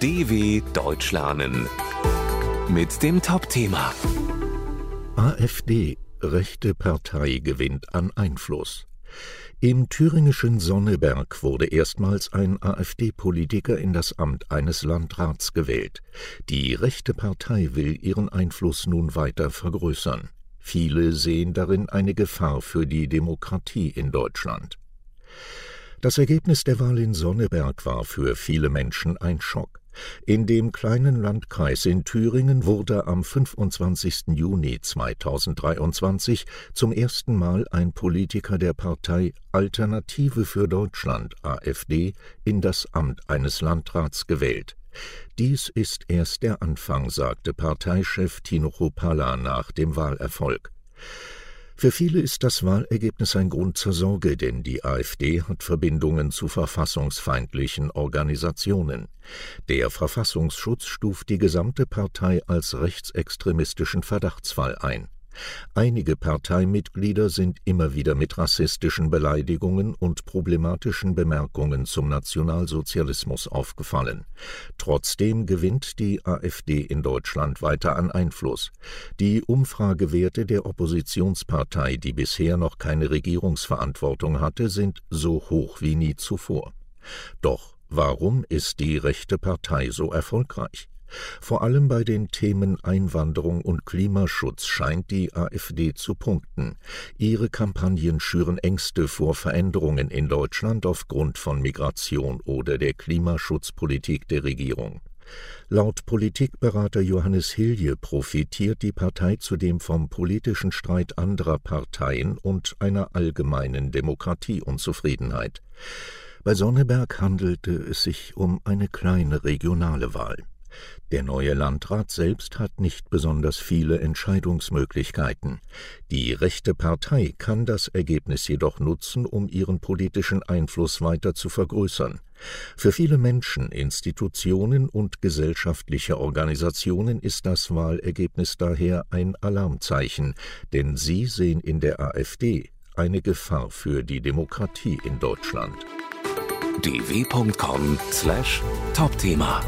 DW Deutsch lernen mit dem Top-Thema AfD, rechte Partei gewinnt an Einfluss. Im thüringischen Sonneberg wurde erstmals ein AfD-Politiker in das Amt eines Landrats gewählt. Die rechte Partei will ihren Einfluss nun weiter vergrößern. Viele sehen darin eine Gefahr für die Demokratie in Deutschland. Das Ergebnis der Wahl in Sonneberg war für viele Menschen ein Schock. In dem kleinen Landkreis in Thüringen wurde am 25. Juni 2023 zum ersten Mal ein Politiker der Partei Alternative für Deutschland AfD in das Amt eines Landrats gewählt. Dies ist erst der Anfang, sagte Parteichef Tino Chopalla nach dem Wahlerfolg. Für viele ist das Wahlergebnis ein Grund zur Sorge, denn die AfD hat Verbindungen zu verfassungsfeindlichen Organisationen. Der Verfassungsschutz stuft die gesamte Partei als rechtsextremistischen Verdachtsfall ein. Einige Parteimitglieder sind immer wieder mit rassistischen Beleidigungen und problematischen Bemerkungen zum Nationalsozialismus aufgefallen. Trotzdem gewinnt die AfD in Deutschland weiter an Einfluss. Die Umfragewerte der Oppositionspartei, die bisher noch keine Regierungsverantwortung hatte, sind so hoch wie nie zuvor. Doch warum ist die rechte Partei so erfolgreich? Vor allem bei den Themen Einwanderung und Klimaschutz scheint die AfD zu punkten. Ihre Kampagnen schüren Ängste vor Veränderungen in Deutschland aufgrund von Migration oder der Klimaschutzpolitik der Regierung. Laut Politikberater Johannes Hilje profitiert die Partei zudem vom politischen Streit anderer Parteien und einer allgemeinen Demokratieunzufriedenheit. Bei Sonneberg handelte es sich um eine kleine regionale Wahl. Der neue Landrat selbst hat nicht besonders viele Entscheidungsmöglichkeiten. Die rechte Partei kann das Ergebnis jedoch nutzen, um ihren politischen Einfluss weiter zu vergrößern. Für viele Menschen, Institutionen und gesellschaftliche Organisationen ist das Wahlergebnis daher ein Alarmzeichen, denn sie sehen in der AfD eine Gefahr für die Demokratie in Deutschland. dw.com/topthema